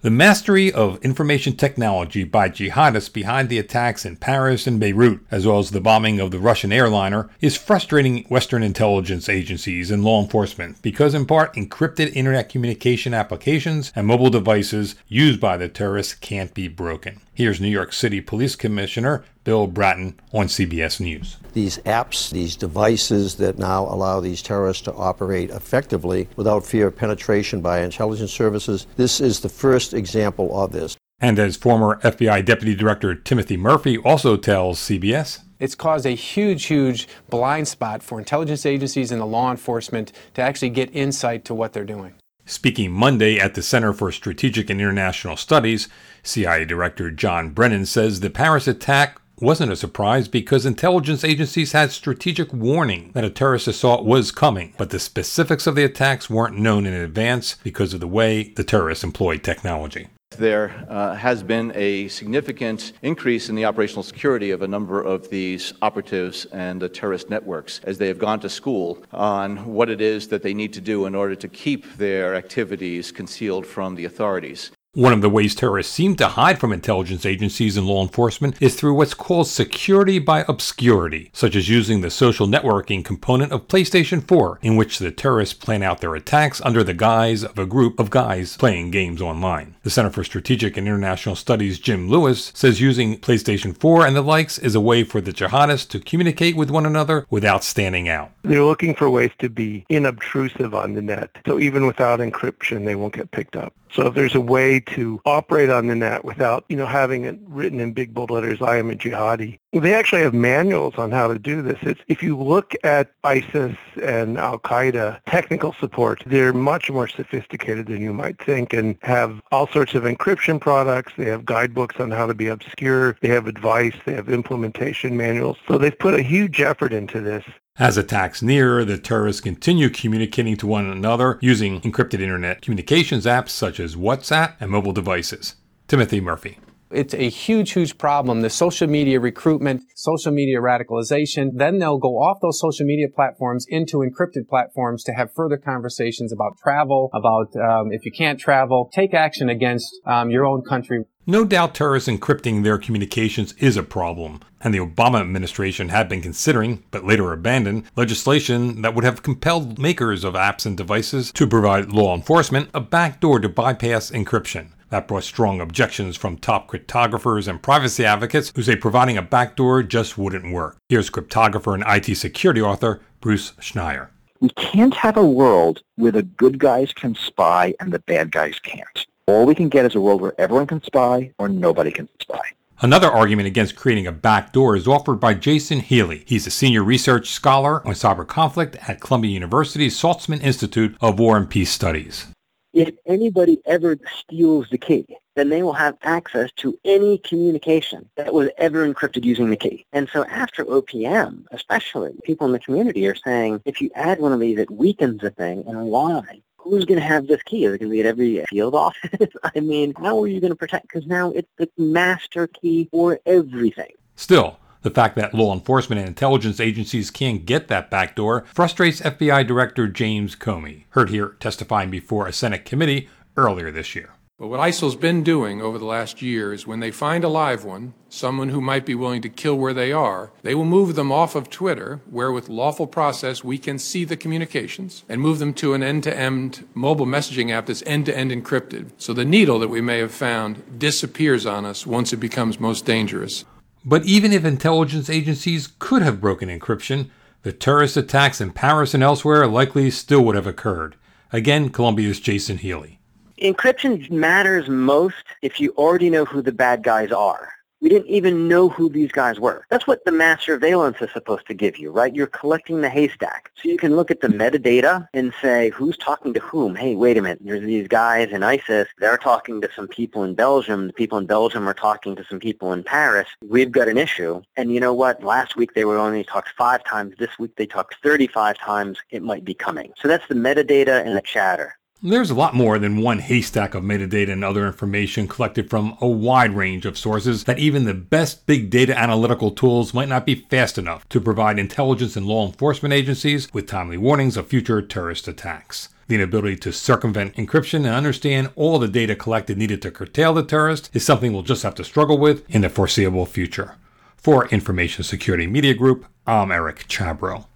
The mastery of information technology by jihadists behind the attacks in Paris and Beirut, as well as the bombing of the Russian airliner, is frustrating Western intelligence agencies and law enforcement because, in part, encrypted internet communication applications and mobile devices used by the terrorists can't be broken. Here's New York City Police Commissioner Bill Bratton on CBS News. These apps, these devices that now allow these terrorists to operate effectively without fear of penetration by intelligence services, this is the first example of this. And as former FBI Deputy Director Timothy Murphy also tells CBS, it's caused a huge, huge blind spot for intelligence agencies and the law enforcement to actually get insight to what they're doing. Speaking Monday at the Center for Strategic and International Studies, CIA Director John Brennan says the Paris attack wasn't a surprise because intelligence agencies had strategic warning that a terrorist assault was coming, but the specifics of the attacks weren't known in advance because of the way the terrorists employed technology. There uh, has been a significant increase in the operational security of a number of these operatives and the terrorist networks as they have gone to school on what it is that they need to do in order to keep their activities concealed from the authorities. One of the ways terrorists seem to hide from intelligence agencies and law enforcement is through what's called security by obscurity, such as using the social networking component of PlayStation 4, in which the terrorists plan out their attacks under the guise of a group of guys playing games online. The Center for Strategic and International Studies' Jim Lewis says using PlayStation 4 and the likes is a way for the jihadists to communicate with one another without standing out. They're looking for ways to be inobtrusive on the net, so even without encryption, they won't get picked up. So if there's a way to operate on the net without, you know, having it written in big bold letters, I am a jihadi. They actually have manuals on how to do this. It's, if you look at ISIS and Al-Qaeda technical support, they're much more sophisticated than you might think and have all sorts of encryption products. They have guidebooks on how to be obscure. They have advice. They have implementation manuals. So they've put a huge effort into this. As attacks near, the terrorists continue communicating to one another using encrypted internet communications apps such as WhatsApp and mobile devices. Timothy Murphy. It's a huge, huge problem. The social media recruitment, social media radicalization. Then they'll go off those social media platforms into encrypted platforms to have further conversations about travel, about um, if you can't travel, take action against um, your own country. No doubt terrorists encrypting their communications is a problem, and the Obama administration had been considering, but later abandoned, legislation that would have compelled makers of apps and devices to provide law enforcement a backdoor to bypass encryption. That brought strong objections from top cryptographers and privacy advocates who say providing a backdoor just wouldn't work. Here's cryptographer and IT security author Bruce Schneier. We can't have a world where the good guys can spy and the bad guys can't. All we can get is a world where everyone can spy or nobody can spy. Another argument against creating a backdoor is offered by Jason Healey. He's a senior research scholar on cyber conflict at Columbia University's Saltzman Institute of War and Peace Studies. If anybody ever steals the key, then they will have access to any communication that was ever encrypted using the key. And so after OPM, especially, people in the community are saying, if you add one of these, it weakens the thing, and why? who's going to have this key? Is it going to be at every field office? I mean, how are you going to protect? Because now it's the master key for everything. Still, the fact that law enforcement and intelligence agencies can't get that backdoor frustrates FBI Director James Comey, heard here testifying before a Senate committee earlier this year. But what ISIL's been doing over the last year is when they find a live one, someone who might be willing to kill where they are, they will move them off of Twitter, where with lawful process we can see the communications, and move them to an end to end mobile messaging app that's end to end encrypted. So the needle that we may have found disappears on us once it becomes most dangerous. But even if intelligence agencies could have broken encryption, the terrorist attacks in Paris and elsewhere likely still would have occurred. Again, Columbia's Jason Healey encryption matters most if you already know who the bad guys are. We didn't even know who these guys were. That's what the mass surveillance is supposed to give you, right? You're collecting the haystack. So you can look at the metadata and say, who's talking to whom? Hey, wait a minute. There's these guys in ISIS. They're talking to some people in Belgium. The people in Belgium are talking to some people in Paris. We've got an issue. And you know what? Last week they were only talked five times. This week they talked 35 times. It might be coming. So that's the metadata and the chatter. There's a lot more than one haystack of metadata and other information collected from a wide range of sources that even the best big data analytical tools might not be fast enough to provide intelligence and law enforcement agencies with timely warnings of future terrorist attacks. The inability to circumvent encryption and understand all the data collected needed to curtail the terrorist is something we'll just have to struggle with in the foreseeable future. For Information Security Media Group, I'm Eric Chabrow.